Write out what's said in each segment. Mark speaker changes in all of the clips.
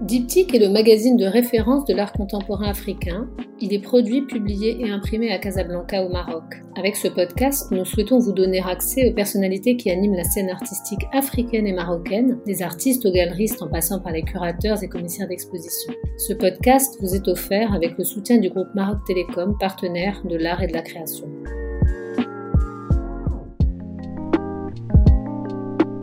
Speaker 1: Diptyque est le magazine de référence de l'art contemporain africain. Il est produit, publié et imprimé à Casablanca au Maroc. Avec ce podcast, nous souhaitons vous donner accès aux personnalités qui animent la scène artistique africaine et marocaine, des artistes aux galeristes en passant par les curateurs et commissaires d'exposition. Ce podcast vous est offert avec le soutien du groupe Maroc Télécom, partenaire de l'art et de la création.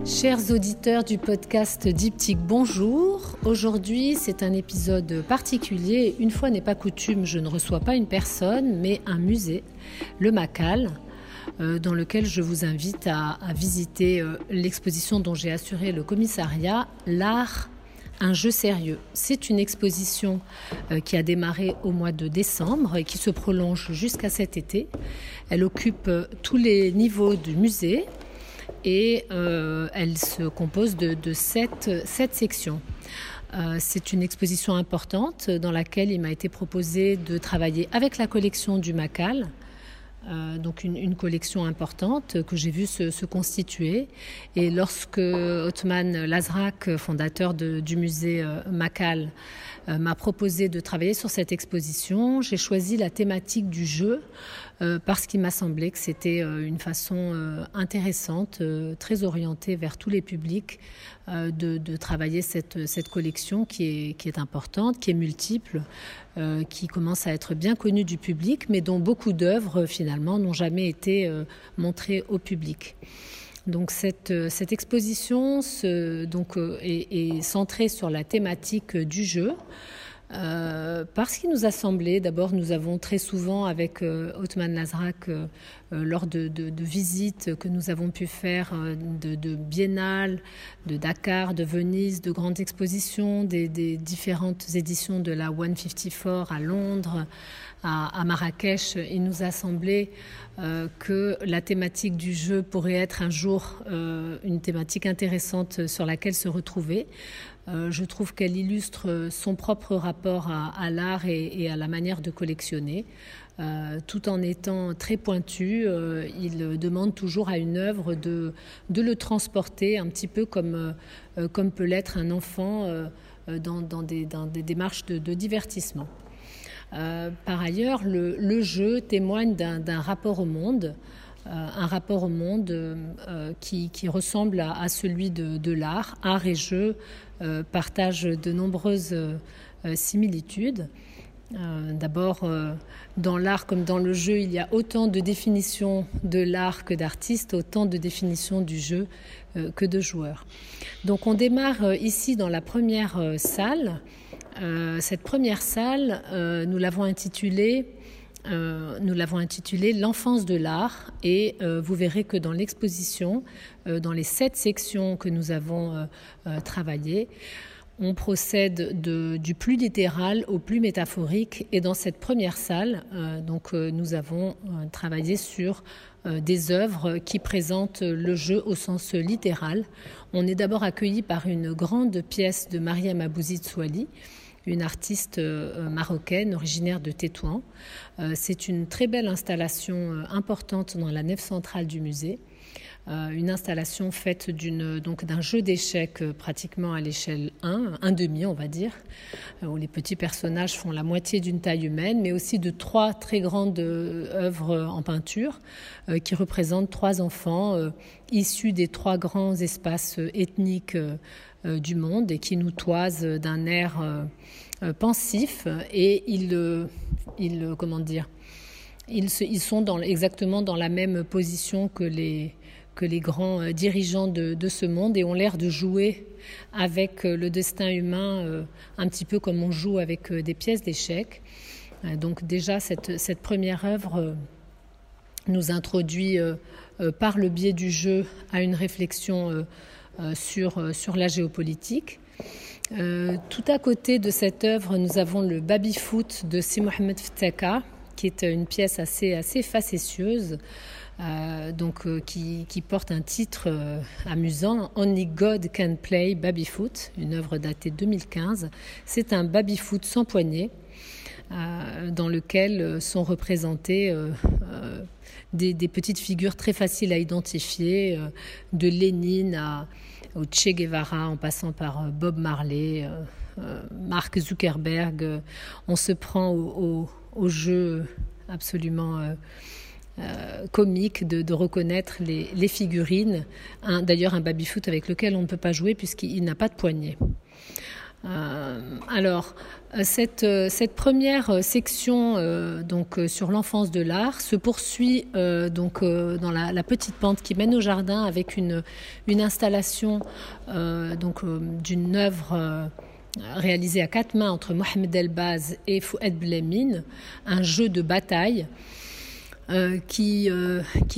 Speaker 1: Chers auditeurs du podcast Diptyque, bonjour. Aujourd'hui, c'est un épisode particulier. Une fois n'est pas coutume, je ne reçois pas une personne, mais un musée, le Macal, euh, dans lequel je vous invite à, visiter euh, l'exposition dont j'ai assuré le commissariat, L'art un jeu sérieux. C'est une exposition euh, qui a démarré au mois de décembre et qui se prolonge jusqu'à cet été. Elle occupe tous les niveaux du musée et euh, elle se compose de, sept, sections. Euh, c'est une exposition importante dans laquelle il m'a été proposé de travailler avec la collection du Macal, euh, donc une, collection importante que j'ai vue se, constituer. Et lorsque Othman Lazrak, fondateur du musée Macal, m'a proposé de travailler sur cette exposition, j'ai choisi la thématique du jeu parce qu'il m'a semblé que c'était euh, une façon euh, intéressante, très orientée vers tous les publics, de, travailler cette, collection qui est, importante, qui est multiple, qui commence à être bien connue du public, mais dont beaucoup d'œuvres finalement n'ont jamais été montrées au public. Donc cette, exposition est, centrée sur la thématique du jeu. Euh, parce qu'il nous a semblé, d'abord nous avons très souvent avec euh, Othman Lazrak, euh, lors de, visites que nous avons pu faire de, de, Biennale, de Dakar, de Venise, de grandes expositions, des, différentes éditions de la 154 à Londres, à, à Marrakech, il nous a semblé que la thématique du jeu pourrait être un jour une thématique intéressante sur laquelle se retrouver. Euh, je trouve qu'elle illustre son propre rapport à, l'art et, à la manière de collectionner. Euh, tout en étant très pointu, euh, il demande toujours à une œuvre de, le transporter un petit peu comme, peut l'être un enfant dans, des, démarches de, divertissement. par ailleurs, le, jeu témoigne d'un rapport au monde. un rapport au monde qui, ressemble à, celui de, l'art, art et jeu euh, partagent de nombreuses euh, similitudes. Euh, d'abord, dans l'art comme dans le jeu, il y a autant de définitions de l'art que d'artistes, autant de définitions du jeu que de joueurs. Donc on démarre ici dans la première salle. cette première salle, nous l'avons intitulée nous l'avons intitulée L'enfance de l'art et vous verrez que dans l'exposition, dans les sept sections que nous avons travaillées, on procède du plus littéral au plus métaphorique. Et dans cette première salle, donc, nous avons travaillé sur des œuvres qui présentent le jeu au sens littéral. On est d'abord accueilli par une grande pièce de Mariam Abouzid Swali une artiste euh, marocaine originaire de Tétouan. Euh, c'est une très belle installation euh, importante dans la nef centrale du musée. une installation faite d'un jeu d'échecs pratiquement à l'échelle 1, un demi on va dire, où les petits personnages font la moitié d'une taille humaine, mais aussi de trois très grandes œuvres en peinture qui représentent trois enfants issus des trois grands espaces ethniques du monde et qui nous toisent d'un air euh, pensifs et ils, ils comment dire, ils, ils sont exactement dans la même position que les, que les grands euh, dirigeants de, de ce monde et ont l'air de jouer avec euh, le destin humain un petit peu comme on joue avec des pièces d'échecs. Donc déjà, cette, cette première œuvre nous introduit par le biais du jeu à une réflexion sur, sur la géopolitique. Euh, tout à côté de cette œuvre, nous avons le Baby Foot de Si Mohamed Fteka, qui est une pièce assez, assez facétieuse. Euh, donc, euh, qui, porte un titre amusant, Only God Can Play Baby Foot, une œuvre datée de 2015. C'est un baby foot sans poignée, dans lequel sont représentées des, petites figures très faciles à identifier, de Lénine à, au Che Guevara en passant par euh, Bob Marley, euh, Mark Zuckerberg, on se prend au, jeu absolument comique de, reconnaître les, figurines. D'ailleurs, un baby-foot avec lequel on ne peut pas jouer puisqu'il n'a pas de poignet. Alors, cette, cette, première section donc sur l'enfance de l'art se poursuit donc dans la, petite pente qui mène au jardin avec une, installation donc d'une œuvre réalisée à quatre mains entre Mohamed Elbaz et Fouad Blemine, un jeu de bataille qui,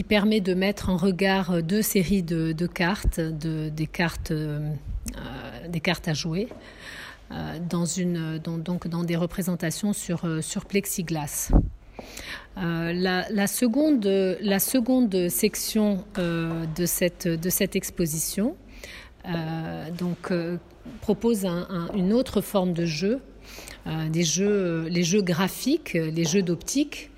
Speaker 1: permet de mettre en regard deux séries de, cartes, de, des cartes, des cartes à jouer. Euh, dans, une, donc dans des représentations sur, euh, sur plexiglas. Euh, la, seconde, la seconde section de, cette, de cette exposition donc, propose une autre forme de jeu, des jeux, les jeux graphiques, les jeux d'optique.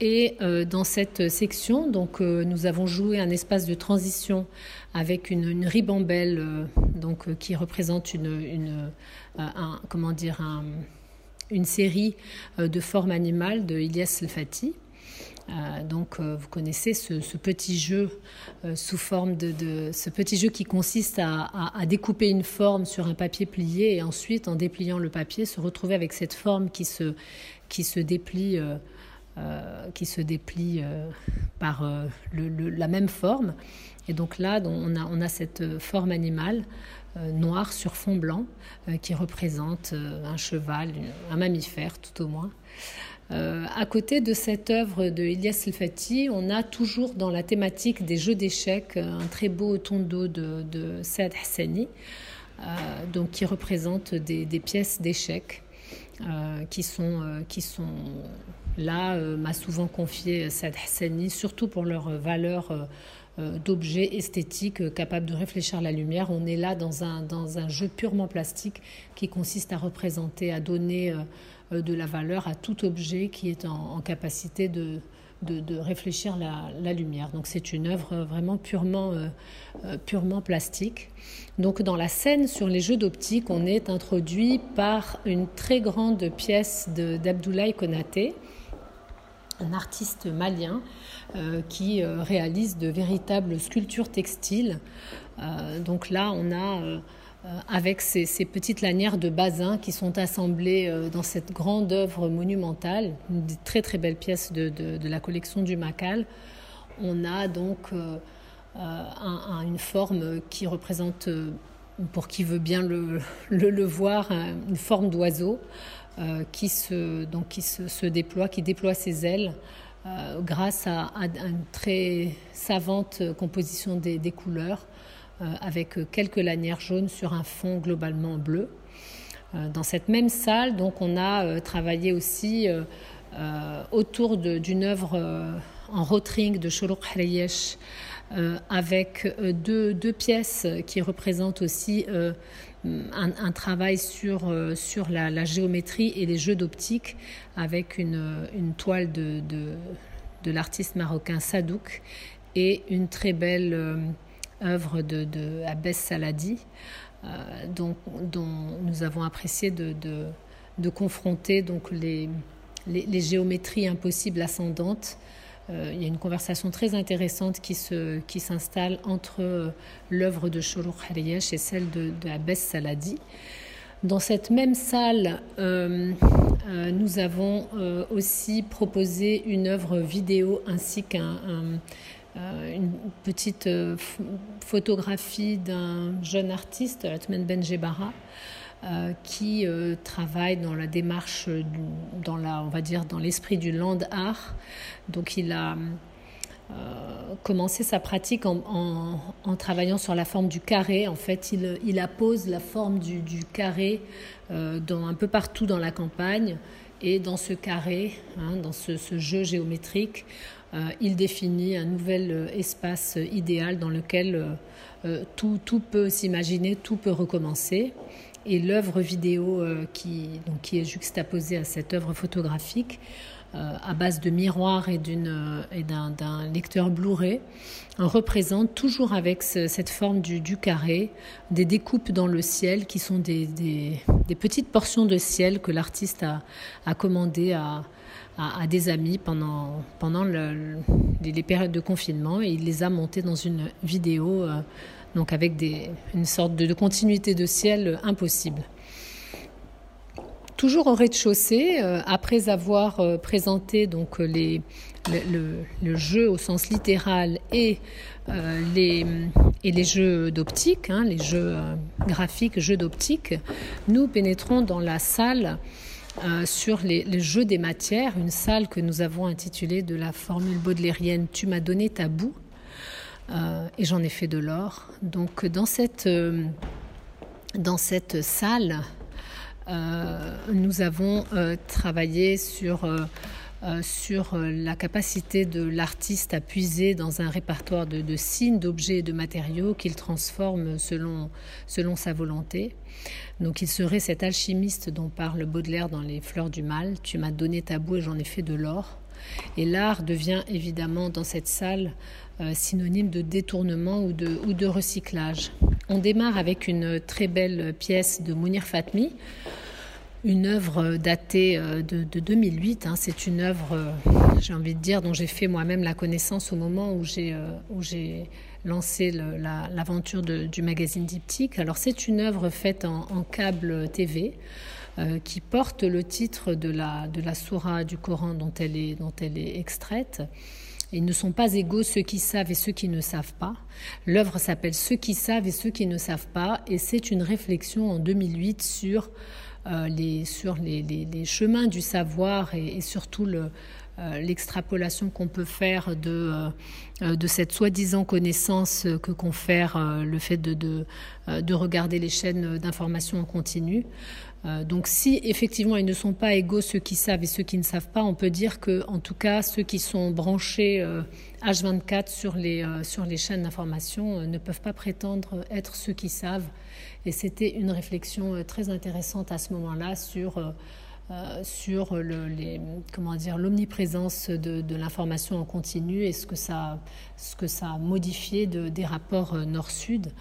Speaker 1: Et dans cette section, donc, nous avons joué un espace de transition avec une, ribambelle donc, qui représente une, une euh, comment dire, une série euh, de formes animales de Ilyas Elfati. Euh, donc, vous connaissez ce, petit jeu sous forme de, ce petit jeu qui consiste à, découper une forme sur un papier plié et ensuite, en dépliant le papier, se retrouver avec cette forme qui se, qui se déplie, qui se déplie par la même forme. Et donc là, on a, cette forme animale euh, noir sur fond blanc euh, qui représente euh, un cheval, un mammifère tout au moins. à côté de cette œuvre de Ilyas Elfati, on a toujours dans la thématique des jeux d'échecs un très beau tondo de, de Saad Hassani, donc qui représente des, pièces d'échecs qui, sont, qui sont là, m'a souvent confié Saad Hassani, surtout pour leur valeur euh, d'objets esthétiques euh, capables de réfléchir la lumière. On est là dans un, dans un jeu purement plastique qui consiste à représenter, à donner euh, de la valeur à tout objet qui est en, capacité de, de, réfléchir la, lumière. Donc c'est une œuvre vraiment purement, purement plastique. Donc dans la scène sur les jeux d'optique, on est introduit par une très grande pièce d'Abdoulaye Konaté, un artiste malien euh, qui euh, réalise de véritables sculptures textiles. Euh, donc là, on a avec ces, petites lanières de basin qui sont assemblées dans cette grande œuvre monumentale, une très très belle pièce de, la collection du Macal. On a donc une forme qui représente, pour qui veut bien le, le voir, une forme d'oiseau qui, se, donc, qui se, déploie, qui déploie ses ailes euh, grâce à, une très savante composition des, couleurs, euh, avec quelques lanières jaunes sur un fond globalement bleu. Euh, dans cette même salle, donc, on a travaillé aussi autour d'une œuvre en rotring de Sholouk Hreyesh, avec deux, deux, pièces qui représentent aussi un, travail sur, euh, sur la, géométrie et les jeux d'optique avec une, une toile de, de, l'artiste marocain Sadouk et une très belle euh, œuvre de, de Abbès Saladi, euh, dont, dont, nous avons apprécié de, de, confronter donc les, les, géométries impossibles ascendantes euh, il y a une conversation très intéressante qui, qui s'installe entre euh, l'œuvre de Shourouk Hariyesh et celle de, de Abbas Saladi. Dans cette même salle, euh, nous avons aussi proposé une œuvre vidéo ainsi qu'une petite photographie d'un jeune artiste, Atman Benjebara, euh, qui euh, travaille dans la démarche, dans la, on va dire, dans l'esprit du land art. Donc il a euh, commencé sa pratique en, travaillant sur la forme du carré. En fait, il, il appose la forme du, carré un peu partout dans la campagne. Et dans ce carré, hein, dans ce, jeu géométrique, il définit un nouvel espace idéal dans lequel tout peut s'imaginer, tout peut recommencer. Et l'œuvre vidéo qui, donc, qui est juxtaposée à cette œuvre photographique à base de miroirs et d'un lecteur Blu-ray représente toujours avec cette forme du, du, carré des découpes dans le ciel qui sont des, des, des petites portions de ciel que l'artiste a, a commandées à, à, des amis pendant, pendant le, les, périodes de confinement et il les a montés dans une vidéo, euh, donc avec des, une sorte de, continuité de ciel impossible. Toujours au rez-de-chaussée, euh, après avoir euh, présenté donc les, le, le, jeu au sens littéral et les, et les jeux d'optique, hein, les jeux graphiques, jeux d'optique, nous pénétrons dans la salle euh, sur les, jeux des matières, une salle que nous avons intitulée de la formule baudelairienne Tu m'as donné ta boue euh, et j'en ai fait de l'or. Donc dans cette, euh, dans cette salle, nous avons travaillé sur sur la capacité de l'artiste à puiser dans un répertoire de, de signes, d'objets et de matériaux qu'il transforme selon, selon sa volonté. Donc il serait cet alchimiste dont parle Baudelaire dans Les Fleurs du Mal. Tu m'as donné ta boue et j'en ai fait de l'or. Et l'art devient évidemment dans cette salle euh, synonyme de détournement ou de, ou de recyclage. On démarre avec une très belle pièce de Mounir Fatmi, une œuvre datée euh, de, 2008. Hein. C'est une œuvre, euh, j'ai envie de dire, dont j'ai fait moi-même la connaissance au moment où j'ai lancé l'aventure du magazine Diptyque. Alors c'est une œuvre faite en, câble TV euh, qui porte le titre de la, de la sourate du Coran dont elle est, extraite. Ils ne sont pas égaux ceux qui savent et ceux qui ne savent pas. L'œuvre s'appelle Ceux qui savent et ceux qui ne savent pas et c'est une réflexion en 2008 sur, euh, les, sur les, chemins du savoir et, surtout euh, l'extrapolation qu'on peut faire de, euh, de cette soi-disant connaissance que confère euh, le fait de, de, de regarder les chaînes d'information en continu. Donc si effectivement ils ne sont pas égaux ceux qui savent et ceux qui ne savent pas, on peut dire que en tout cas ceux qui sont branchés H24 sur les, sur les chaînes d'information ne peuvent pas prétendre être ceux qui savent. Et c'était une réflexion très intéressante à ce moment-là sur euh, sur le, comment dire, l'omniprésence de, de l'information en continu et ce que ça, ce que ça a modifié de, des rapports euh, nord-sud.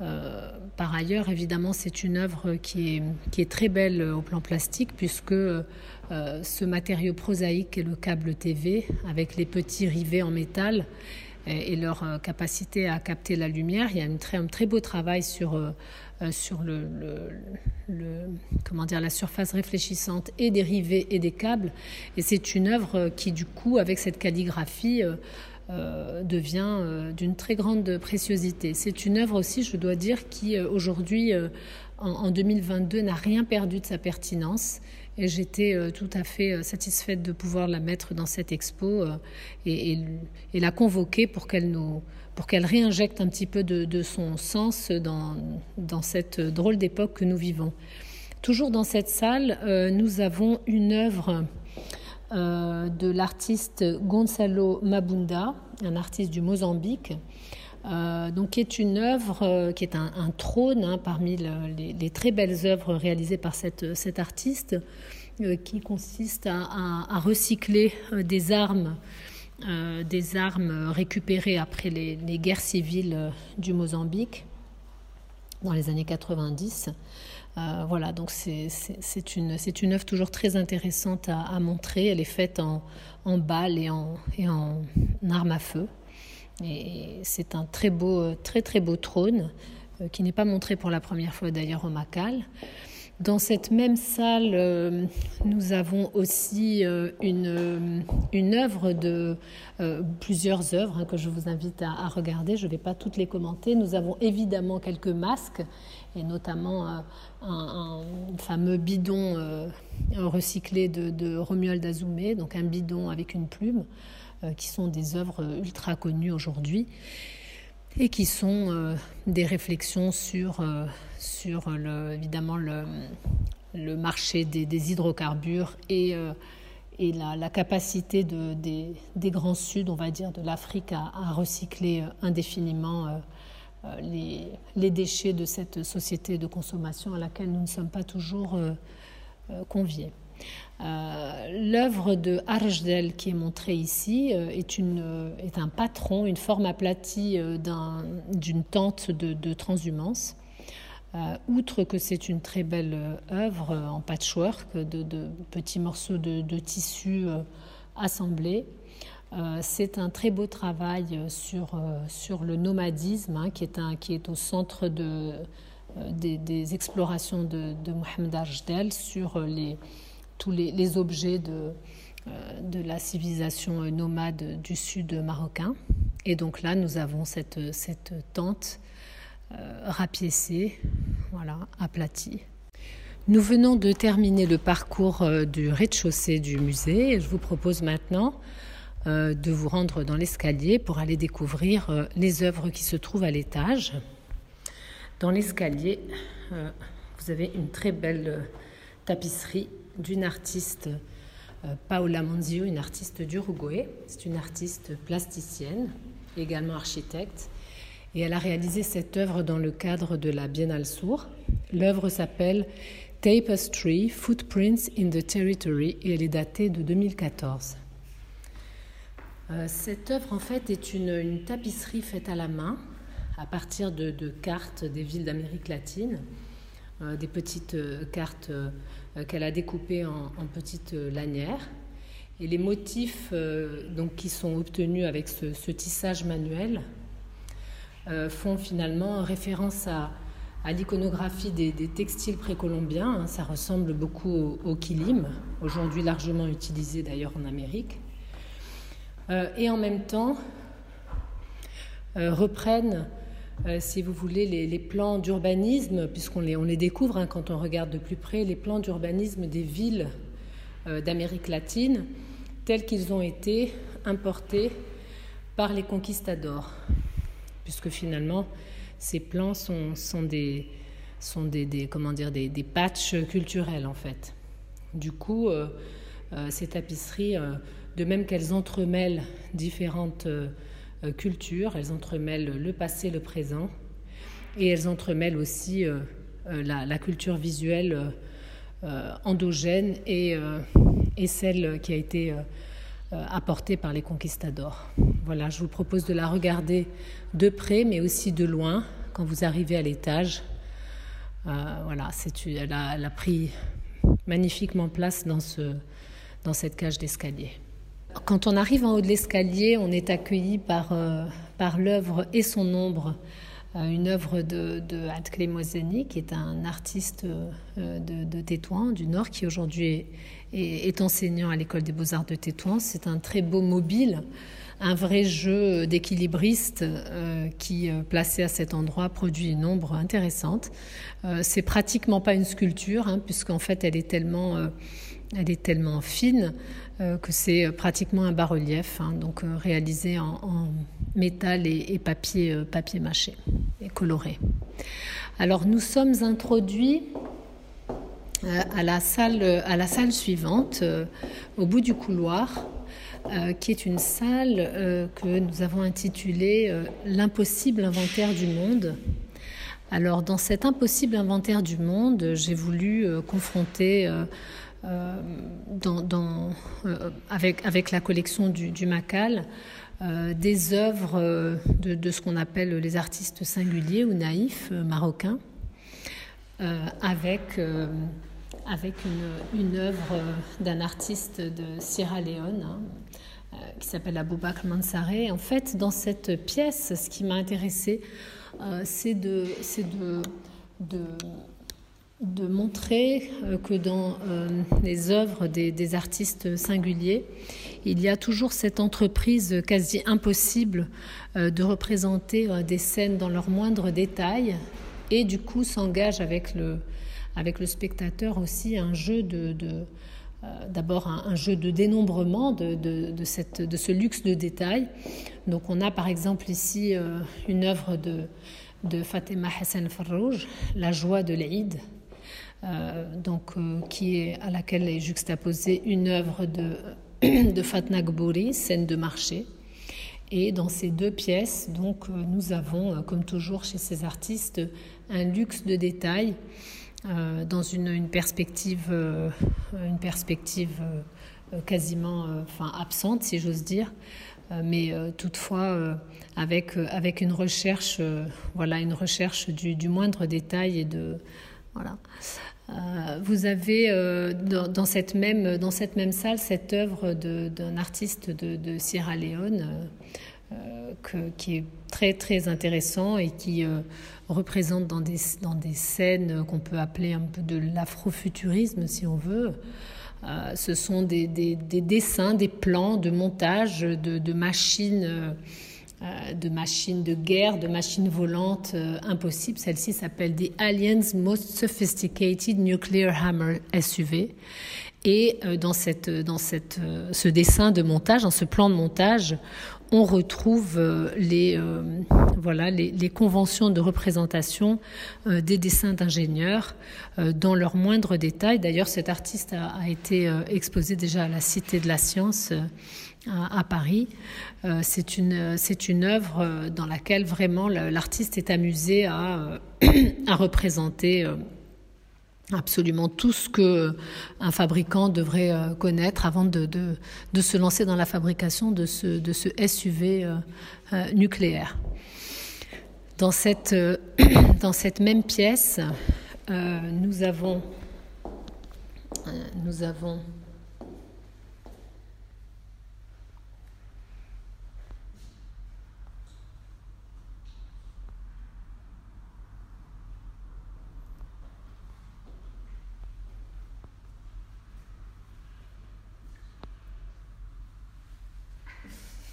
Speaker 1: Euh, par ailleurs, évidemment, c'est une œuvre qui est, qui est, très belle au plan plastique puisque euh, ce matériau prosaïque est le câble TV avec les petits rivets en métal et, et leur capacité à capter la lumière. Il y a très, un très beau travail sur euh, sur le, comment dire, la surface réfléchissante et des rivets et des câbles. Et c'est une œuvre qui, du coup, avec cette calligraphie, euh, euh, devient euh, d'une très grande préciosité. C'est une œuvre aussi, je dois dire, qui euh, aujourd'hui, en, en, 2022, n'a rien perdu de sa pertinence. Et j'étais tout à fait satisfaite de pouvoir la mettre dans cette expo et, et la convoquer pour qu'elle nous pour qu'elle réinjecte un petit peu de, son sens dans, dans cette drôle d'époque que nous vivons. Toujours dans cette salle, euh, nous avons une œuvre euh, de l'artiste Gonzalo Mabunda, un artiste du Mozambique, euh, donc qui est une œuvre qui est un, trône hein, parmi le, les, très belles œuvres réalisées par cette, cet artiste, qui consiste à, recycler des armes des armes récupérées après les, guerres civiles euh, du Mozambique dans les années 90. Euh, voilà, donc c'est une, une œuvre toujours très intéressante à, montrer. Elle est faite en, en balles et en, et en armes à feu. Et c'est un très beau, très très beau trône euh, qui n'est pas montré pour la première fois d'ailleurs au Macal. Dans cette même salle, euh, nous avons aussi euh, une, euh, une œuvre de plusieurs œuvres hein, que je vous invite à, regarder. Je ne vais pas toutes les commenter. Nous avons évidemment quelques masques et notamment un, fameux bidon recyclé de, de Romuald Azoumé, donc un bidon avec une plume, qui sont des œuvres ultra connues aujourd'hui et qui sont des réflexions sur, sur le, évidemment le, marché des, hydrocarbures et, euh, la, capacité de, des, grands suds, on va dire, de l'Afrique à, recycler indéfiniment les, déchets de cette société de consommation à laquelle nous ne sommes pas toujours conviés. L'œuvre de Arjdel qui est montrée ici est, un patron, une forme aplatie d'une tente de, transhumance euh, outre que c'est une très belle euh, œuvre euh, en patchwork, de, petits morceaux de, tissu assemblés, c'est un très beau travail sur, sur le nomadisme hein, qui, est un, qui est au centre de, des, explorations de, Mohamed Ajdel sur les, tous les, objets de, de la civilisation nomade du sud marocain. Et donc là, nous avons cette, cette tente rapiécée voilà, aplati. Nous venons de terminer le parcours euh, du rez-de-chaussée du musée. Je vous propose maintenant euh, de vous rendre dans l'escalier pour aller découvrir euh, les œuvres qui se trouvent à l'étage. Dans l'escalier, vous avez une très belle tapisserie d'une artiste, Paola Manzio, une artiste d'Uruguay. C'est une artiste plasticienne, également architecte. Et elle a réalisé cette œuvre dans le cadre de la Biennale Sour. L'œuvre s'appelle Tapestry Footprints in the Territory et elle est datée de 2014. Euh, cette œuvre, en fait, est une, tapisserie faite à la main à partir de, cartes des villes d'Amérique latine, euh, des petites euh, cartes qu'elle a découpées en, petites lanières. Et les motifs donc, qui sont obtenus avec ce tissage manuel font finalement référence à, l'iconographie des, textiles précolombiens. Hein. ça ressemble beaucoup au, kilim, aujourd'hui largement utilisé d'ailleurs en Amérique. Euh, et en même temps, euh, reprennent, si vous voulez, les, plans d'urbanisme, puisqu'on les, on les découvre hein, quand on regarde de plus près, les plans d'urbanisme des villes d'Amérique latine, tels qu'ils ont été importés par les conquistadors puisque finalement, ces plans sont, des, sont des, patchs culturels, en fait. Du coup, euh, euh, ces tapisseries, euh, de même qu'elles entremêlent différentes cultures, elles entremêlent le passé, le présent, et elles entremêlent aussi la, culture visuelle endogène et, celle qui a été apportée par les conquistadors. Voilà, je vous propose de la regarder de près, mais aussi de loin, quand vous arrivez à l'étage. Euh, voilà, elle a, elle, a, pris magnifiquement place dans, ce, dans cette cage d'escalier. Quand on arrive en haut de l'escalier, on est accueilli par, euh, par l'œuvre et son ombre, euh, une œuvre de, de Adkle qui est un artiste de, de, Tétouan, du Nord, qui aujourd'hui est, est, enseignant à l'école des beaux-arts de Tétouan. C'est un très beau mobile un vrai jeu d'équilibriste euh, qui, euh, placé à cet endroit, produit une ombre intéressante. Euh, c'est pratiquement pas une sculpture, hein, puisqu'en fait, elle est tellement, elle est tellement fine que c'est pratiquement un bas-relief, hein, donc réalisé en, métal et, papier, papier mâché et coloré. Alors, nous sommes introduits à la salle, suivante, au bout du couloir. Euh, qui est une salle euh, que nous avons intitulée euh, L'impossible inventaire du monde. Alors dans cet impossible inventaire du monde, j'ai voulu confronter dans, avec, avec, la collection du, Macal des œuvres de, de ce qu'on appelle les artistes singuliers ou naïfs marocains, avec avec une, une œuvre d'un artiste de Sierra Leone hein, euh, qui s'appelle Aboubakr Mansaré. En fait, dans cette pièce, ce qui m'a intéressé, euh, c'est de, de, de, de, montrer euh, que dans les œuvres des, artistes singuliers, il y a toujours cette entreprise quasi impossible de représenter des scènes dans leurs moindres détails et du coup s'engage avec le, avec le spectateur aussi un jeu de, euh, d'abord un, jeu de dénombrement de, de, de, ce luxe de détails. Donc on a par exemple ici euh, une œuvre de, Fatima Hassan Farrouj, La joie de l'Aïd, euh, donc, qui est, à laquelle est juxtaposée une œuvre de, Fatna Gbouri, Scène de marché. Et dans ces deux pièces, donc, nous avons, comme toujours chez ces artistes, un luxe de détails dans une, perspective, une perspective quasiment enfin, absente, si j'ose dire. Euh, mais euh, toutefois euh, avec, avec une recherche, voilà, une recherche du, du, moindre détail et de voilà. Vous avez dans, cette même, dans cette même salle cette œuvre d'un artiste de, Sierra Leone que, qui est très très intéressant et qui représente dans des, dans des scènes qu'on peut appeler un peu de l'afrofuturisme si on veut. Euh, ce sont des, dessins, des plans de montage de, machines. Euh, de machines de guerre, de machines volantes euh, impossibles. Celle-ci s'appelle The Aliens Most Sophisticated Nuclear Hammer SUV. Et dans, cette, dans cette, ce dessin de montage, dans ce plan de montage, on retrouve euh, les, euh, voilà, les, conventions de représentation euh, des dessins d'ingénieurs dans leurs moindres détails. D'ailleurs, cet artiste a, été exposé déjà à la Cité de la Science à, Paris. c'est une, une œuvre dans laquelle vraiment l'artiste est amusé à, à représenter absolument tout ce que un fabricant devrait euh, connaître avant de, de, se lancer dans la fabrication de ce, de ce SUV euh, euh, nucléaire. Dans cette, dans cette même pièce, nous avons, nous avons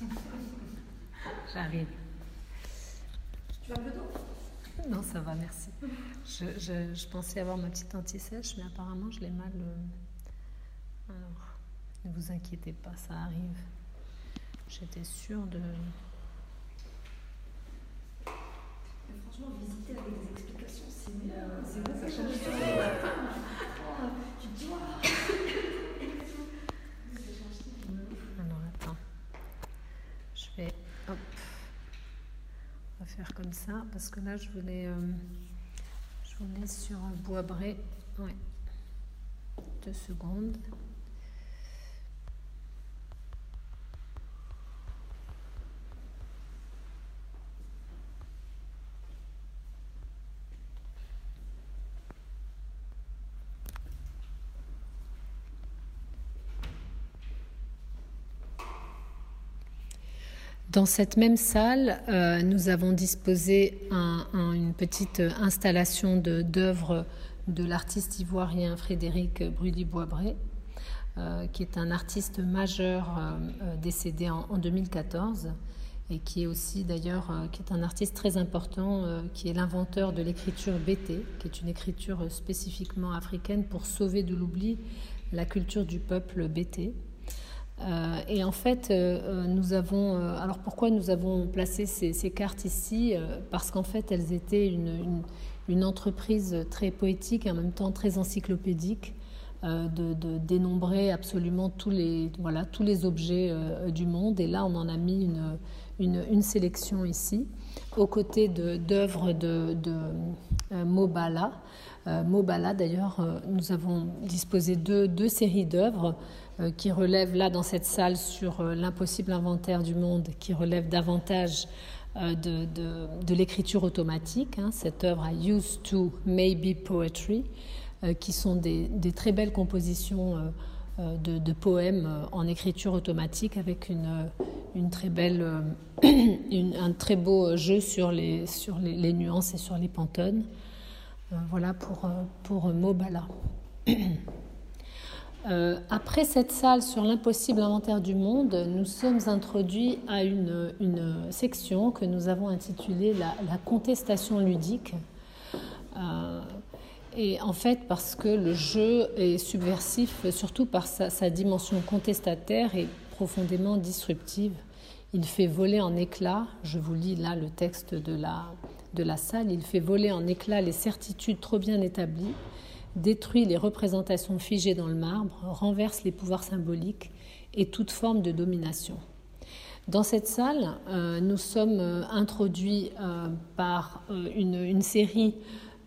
Speaker 1: J'arrive.
Speaker 2: Tu as un peu d'eau
Speaker 1: Non, ça va, merci. Je, je, pensais avoir ma petite anti-sèche, mais apparemment, je l'ai mal. Euh, alors, ne vous inquiétez pas, ça arrive. J'étais sûre de.
Speaker 2: Mais franchement, visiter avec des explications, c'est bien. C'est bon, ça change tout. Tu te dis,
Speaker 1: On va comme ça parce que là je voulais, euh, je voulais sur bois bray. Ouais. Deux secondes. Dans cette même salle, euh, nous avons disposé une petite installation d'œuvres de, l'artiste ivoirien Frédéric Brudy-Boisbré, euh, qui est un artiste majeur euh, décédé en, 2014 et qui est aussi d'ailleurs un artiste très important, qui est l'inventeur de l'écriture BT, qui est une écriture spécifiquement africaine pour sauver de l'oubli la culture du peuple BT. Euh, et en fait, euh, euh, nous avons. alors pourquoi nous avons placé ces, cartes ici Parce qu'en fait, elles étaient une, entreprise très poétique et en même temps très encyclopédique. De, dénombrer absolument tous les, voilà, tous les objets du monde. Et là, on en a mis une, une, sélection ici, aux côtés d'œuvres de, de, Mobala. Mobala, d'ailleurs, nous avons disposé de deux séries d'œuvres qui relève là dans cette salle sur euh, l'impossible inventaire du monde, qui relève davantage euh, de, l'écriture automatique, hein, cette œuvre à Used to Maybe Poetry, qui sont des, très belles compositions de, poèmes en écriture automatique avec une, très belle, un très beau jeu sur les, nuances et sur les pantones. voilà pour Mobala. Euh, après cette salle sur l'impossible inventaire du monde, nous sommes introduits à une, section que nous avons intitulée la, contestation ludique. Euh, et en fait, parce que le jeu est subversif, surtout par sa, dimension contestataire et profondément disruptive. Il fait voler en éclats, je vous lis là le texte de la, de la salle, il fait voler en éclats les certitudes trop bien établies détruit les représentations figées dans le marbre, renverse les pouvoirs symboliques et toute forme de domination. Dans cette salle, nous sommes introduits par une, série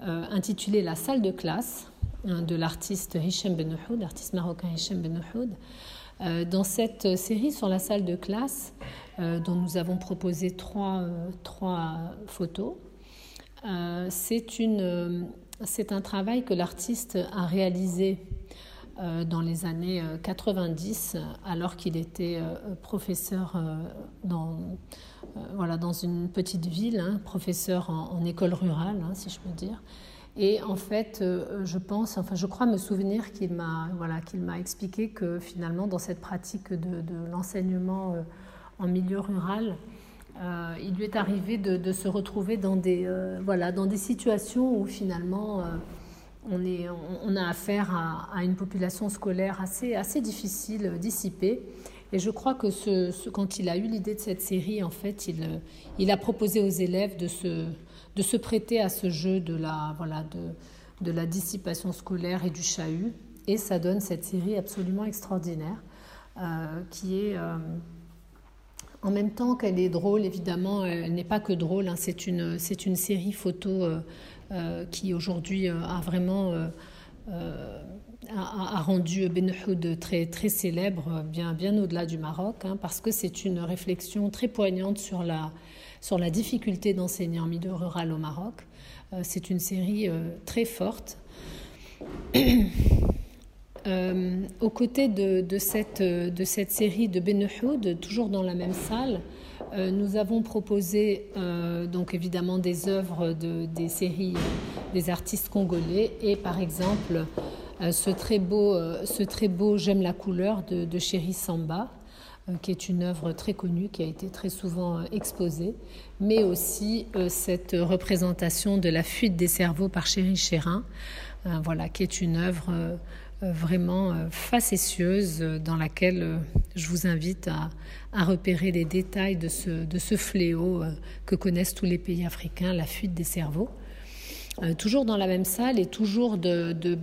Speaker 1: intitulée La salle de classe hein, de l'artiste Hichem Benouhoud, artiste marocain Hichem Benouhoud. Dans cette série sur la salle de classe, dont nous avons proposé trois photos, c'est une c'est un travail que l'artiste a réalisé euh, dans les années 90, euh, alors qu'il était euh, professeur dans, une petite ville, hein, professeur en, école rurale, hein, si je peux dire. Et en fait, je pense, enfin, je crois me souvenir qu'il m'a qu'il expliqué que finalement, dans cette pratique de l'enseignement en milieu rural, euh, il lui est arrivé de, se retrouver dans des, euh, voilà, dans des situations où finalement euh, on, est, on, a affaire à, une population scolaire assez, assez difficile, dissipée. Et je crois que ce, quand il a eu l'idée de cette série, en fait, il, il a proposé aux élèves de se, de se prêter à ce jeu de la, voilà, de, de la dissipation scolaire et du chahut. Et ça donne cette série absolument extraordinaire qui est en même temps qu'elle est drôle, évidemment, elle n'est pas que drôle. Hein. c'est une, c'est une série photo euh, euh, qui aujourd'hui euh, a vraiment a, rendu Ben très, très célèbre, bien, bien au-delà du Maroc, hein, parce que c'est une réflexion très poignante sur la, sur la difficulté d'enseigner en milieu rural au Maroc. c'est une série très forte. Euh, aux côtés de, cette, de cette série de Benehoud, toujours dans la même salle, euh, nous avons proposé euh, donc évidemment des œuvres de, des séries des artistes congolais et par exemple ce très beau, J'aime la couleur de, de Chéri Samba qui est une œuvre très connue qui a été très souvent exposée, mais aussi cette représentation de la fuite des cerveaux par Chéri Chérin, voilà, qui est une œuvre euh, vraiment euh, facétieuse euh, dans laquelle je vous invite à, repérer les détails de ce, fléau que connaissent tous les pays africains, la fuite des cerveaux. toujours dans la même salle et toujours de, de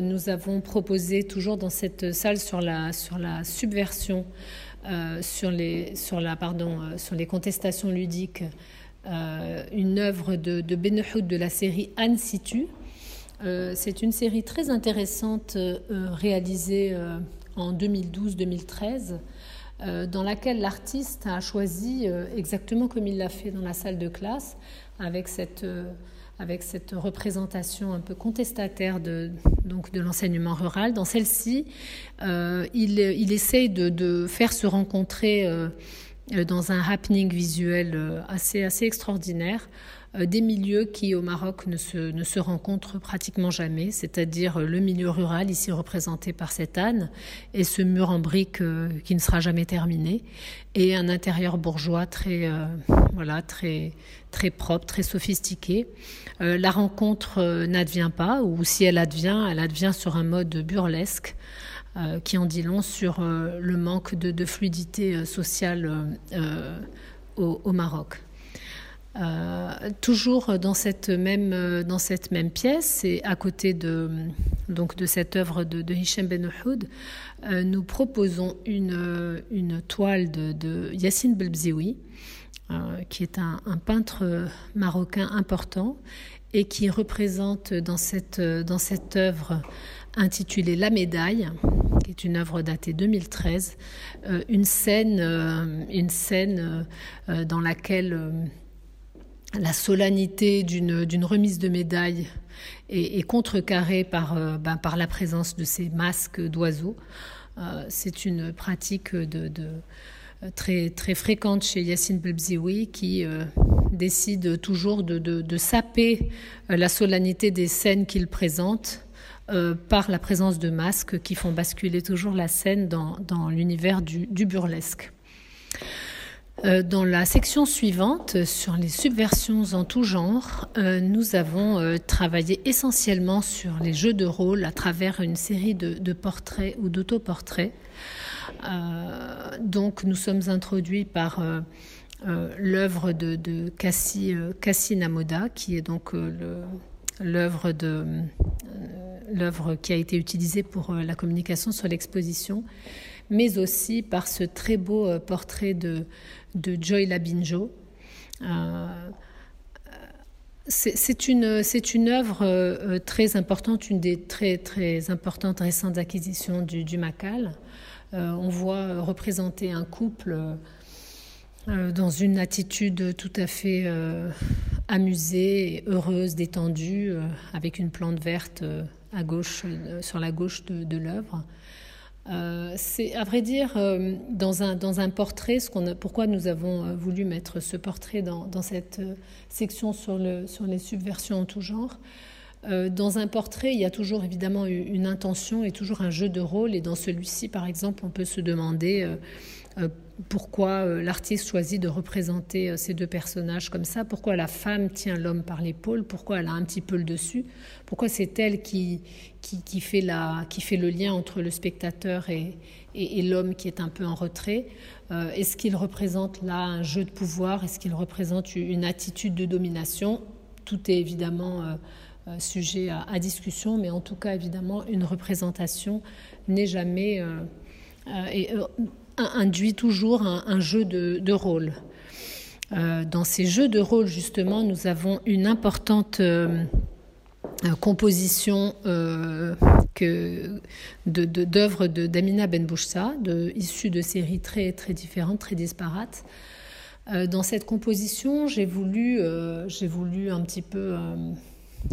Speaker 1: nous avons proposé, toujours dans cette salle sur la, subversion, sur, les, contestations ludiques, une œuvre de, de de la série Anne Situ, euh, c'est une série très intéressante euh, réalisée euh, en 2012-2013 dans laquelle l'artiste a choisi, exactement comme il l'a fait dans la salle de classe, avec cette, avec cette représentation un peu contestataire de, de l'enseignement rural. Dans celle-ci, il, il, essaye de, de, faire se rencontrer dans un happening visuel assez, assez extraordinaire des milieux qui au Maroc ne se, ne se rencontrent pratiquement jamais, c'est-à-dire euh, le milieu rural ici représenté par cette âne et ce mur en briques euh, qui ne sera jamais terminé et un intérieur bourgeois très voilà très très propre, très sophistiqué. la rencontre n'advient pas ou si elle advient, elle advient sur un mode burlesque. qui en dit long sur le manque de, fluidité sociale au Maroc. Euh, toujours dans cette même même pièce et à côté de donc de cette œuvre de, Hichem Ben euh, nous proposons une toile de, Yassine Belbzioui euh, qui est un, un, peintre marocain important et qui représente dans cette dans cette œuvre intitulée La médaille qui est une œuvre datée 2013 une scène une scène dans laquelle la solennité d'une remise de médaille est, contrecarrée par, euh, ben, par la présence de ces masques d'oiseaux. Euh, c'est une pratique euh, très, fréquente chez Yassine Belbzioui qui décide toujours de, saper la solennité des scènes qu'il présente par la présence de masques qui font basculer toujours la scène dans, l'univers du burlesque. Euh, dans la section suivante, sur les subversions en tout genre, euh, nous avons euh, travaillé essentiellement sur les jeux de rôle à travers une série de, portraits ou d'autoportraits. donc nous sommes introduits par l'œuvre de, Cassie, Namoda, qui est donc l'œuvre qui a été utilisée pour la communication sur l'exposition mais aussi par ce très beau portrait de, de Joy Labinjo. C'est une, une œuvre très importante, une des très, très importantes récentes acquisitions du, Macal. on voit représenter un couple euh, dans une attitude tout à fait euh, amusée, heureuse, détendue, euh, avec une plante verte à gauche, sur la gauche de, l'œuvre. C'est à vrai dire dans un, dans un portrait, ce qu'on a, pourquoi nous avons voulu mettre ce portrait dans, dans cette section sur, le, sur les subversions en tout genre. dans un portrait, il y a toujours évidemment une intention et toujours un jeu de rôle. Et dans celui-ci, par exemple, on peut se demander euh, pourquoi euh, l'artiste choisit de représenter euh, ces deux personnages comme ça, pourquoi la femme tient l'homme par l'épaule, pourquoi elle a un petit peu le dessus, pourquoi c'est elle qui, fait le lien entre le spectateur et, l'homme qui est un peu en retrait? Est-ce qu'il représente là un jeu de pouvoir? Est-ce qu'il représente une attitude de domination? Tout est évidemment sujet à, discussion, mais en tout cas, évidemment, une représentation n'est jamais induit toujours un, jeu de, rôle. Euh, dans ces jeux de rôle, justement, nous avons une importante euh, euh, composition d'œuvres de, d'Amina de, issues de séries très, très différentes, très disparates. dans cette composition, j'ai voulu, voulu un petit peu,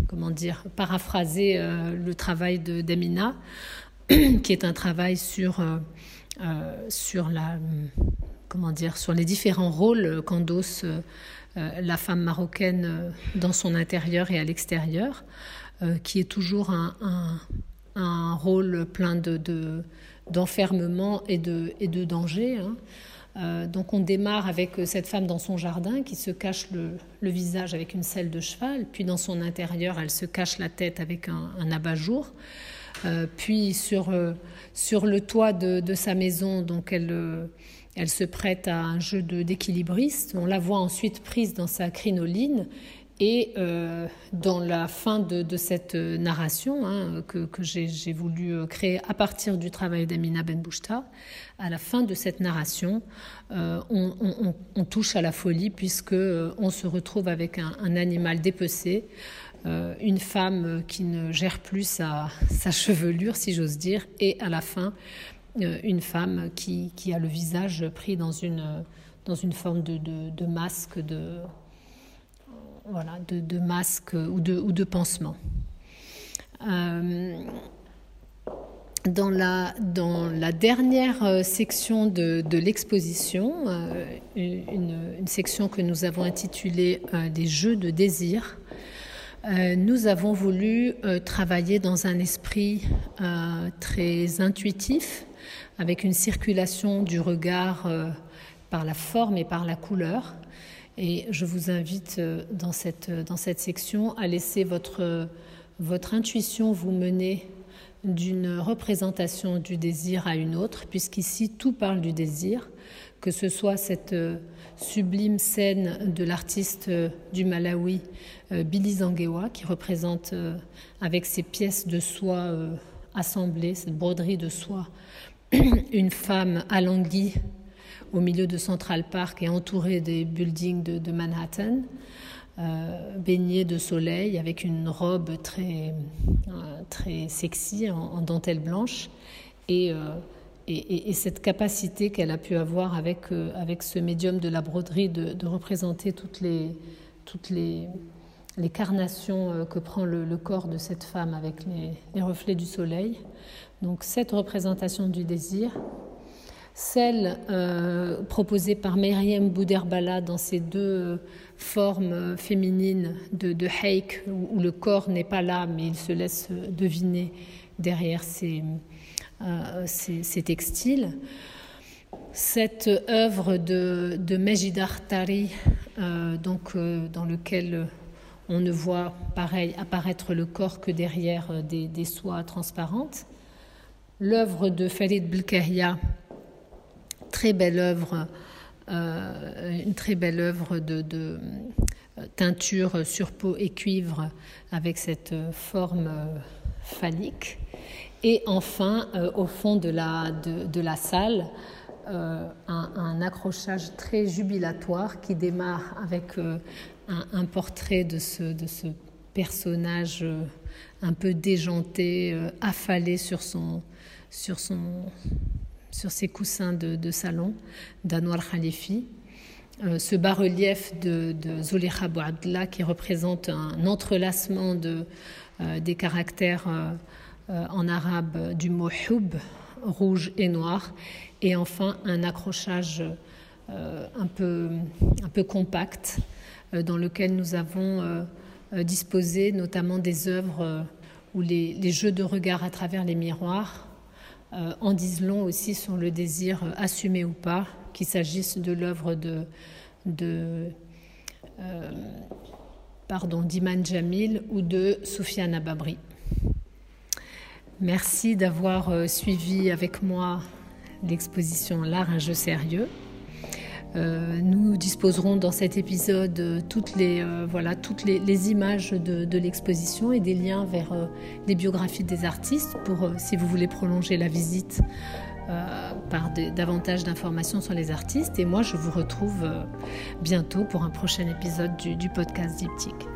Speaker 1: comment dire, paraphraser le travail d'Amina, qui est un travail sur sur la comment dire sur les différents rôles qu'endosse euh, la femme marocaine dans son intérieur et à l'extérieur, euh, qui est toujours un, un, rôle plein de, d'enfermement et, de, et de danger. Hein. donc on démarre avec cette femme dans son jardin qui se cache le, visage avec une selle de cheval, puis dans son intérieur elle se cache la tête avec un abat-jour. Euh, puis sur, euh, sur le toit de, de, sa maison, donc elle, euh, elle se prête à un jeu d'équilibriste. On la voit ensuite prise dans sa crinoline. Et dans la fin de, de cette narration hein, que, que j'ai voulu créer à partir du travail d'Amina Benbouchta, à la fin de cette narration, on, on, touche à la folie puisque on se retrouve avec un animal dépecé. Euh, une femme qui ne gère plus sa, chevelure, si j'ose dire, et à la fin, euh, une femme qui, a le visage pris dans une, dans une forme de, masque, de, voilà, de, masque ou de, pansement. Euh, dans la, dernière section de, l'exposition, une, une, section que nous avons intitulée Des jeux de désir, euh, nous avons voulu euh, travailler dans un esprit euh, très intuitif, avec une circulation du regard par la forme et par la couleur. Et je vous invite dans cette, dans cette section à laisser votre, votre intuition vous mener d'une représentation du désir à une autre, puisqu'ici tout parle du désir, que ce soit cette sublime scène de l'artiste du Malawi euh, Billy Zangewa, qui représente euh, avec ses pièces de soie euh, assemblées, cette broderie de soie, une femme alanguie au milieu de Central Park et entourée des buildings de, Manhattan, baignée de soleil avec une robe très, très sexy en, dentelle blanche et, et, cette capacité qu'elle a pu avoir avec, avec ce médium de la broderie de, représenter toutes les, toutes les, les carnations euh, que prend le, corps de cette femme avec les, reflets du soleil. Donc cette représentation du désir, celle euh, proposée par Myriam Bouderbala dans ses deux formes féminines de, de Heik, où, le corps n'est pas là, mais il se laisse deviner derrière ces, euh, textiles. Cette œuvre de, de Mejidar Tari, donc, dans lequel on ne voit pareil apparaître le corps que derrière euh, des, soies transparentes. L'œuvre de Farid Belkahia, très belle œuvre, euh, une très belle œuvre de, euh, teinture sur peau et cuivre avec cette forme phallique. Et enfin, au fond de la, de, la salle, un, accrochage très jubilatoire qui démarre avec un, portrait de ce, de ce personnage un peu déjanté, affalé sur son, sur, son, sur ses coussins de, salon d'Anwar Khalifi. Euh, ce bas-relief de, de Bouadla qui représente un entrelacement de, euh, des caractères euh, en arabe du mot hub, rouge et noir, et enfin un accrochage un, peu, un peu compact dans lequel nous avons disposé notamment des œuvres ou les, les jeux de regard à travers les miroirs euh, en disent long aussi sur le désir euh, assumé ou pas, qu'il s'agisse de l'œuvre de, de euh, pardon, d'Iman Jamil ou de Soufiane Babri. Merci d'avoir suivi avec moi l'exposition L'art, un jeu sérieux. Euh, nous disposerons dans cet épisode euh, toutes les, euh, voilà, toutes les, images de, l'exposition et des liens vers les biographies des artistes pour, si vous voulez prolonger la visite par davantage d'informations sur les artistes. Et moi, je vous retrouve bientôt pour un prochain épisode du podcast Diptyque.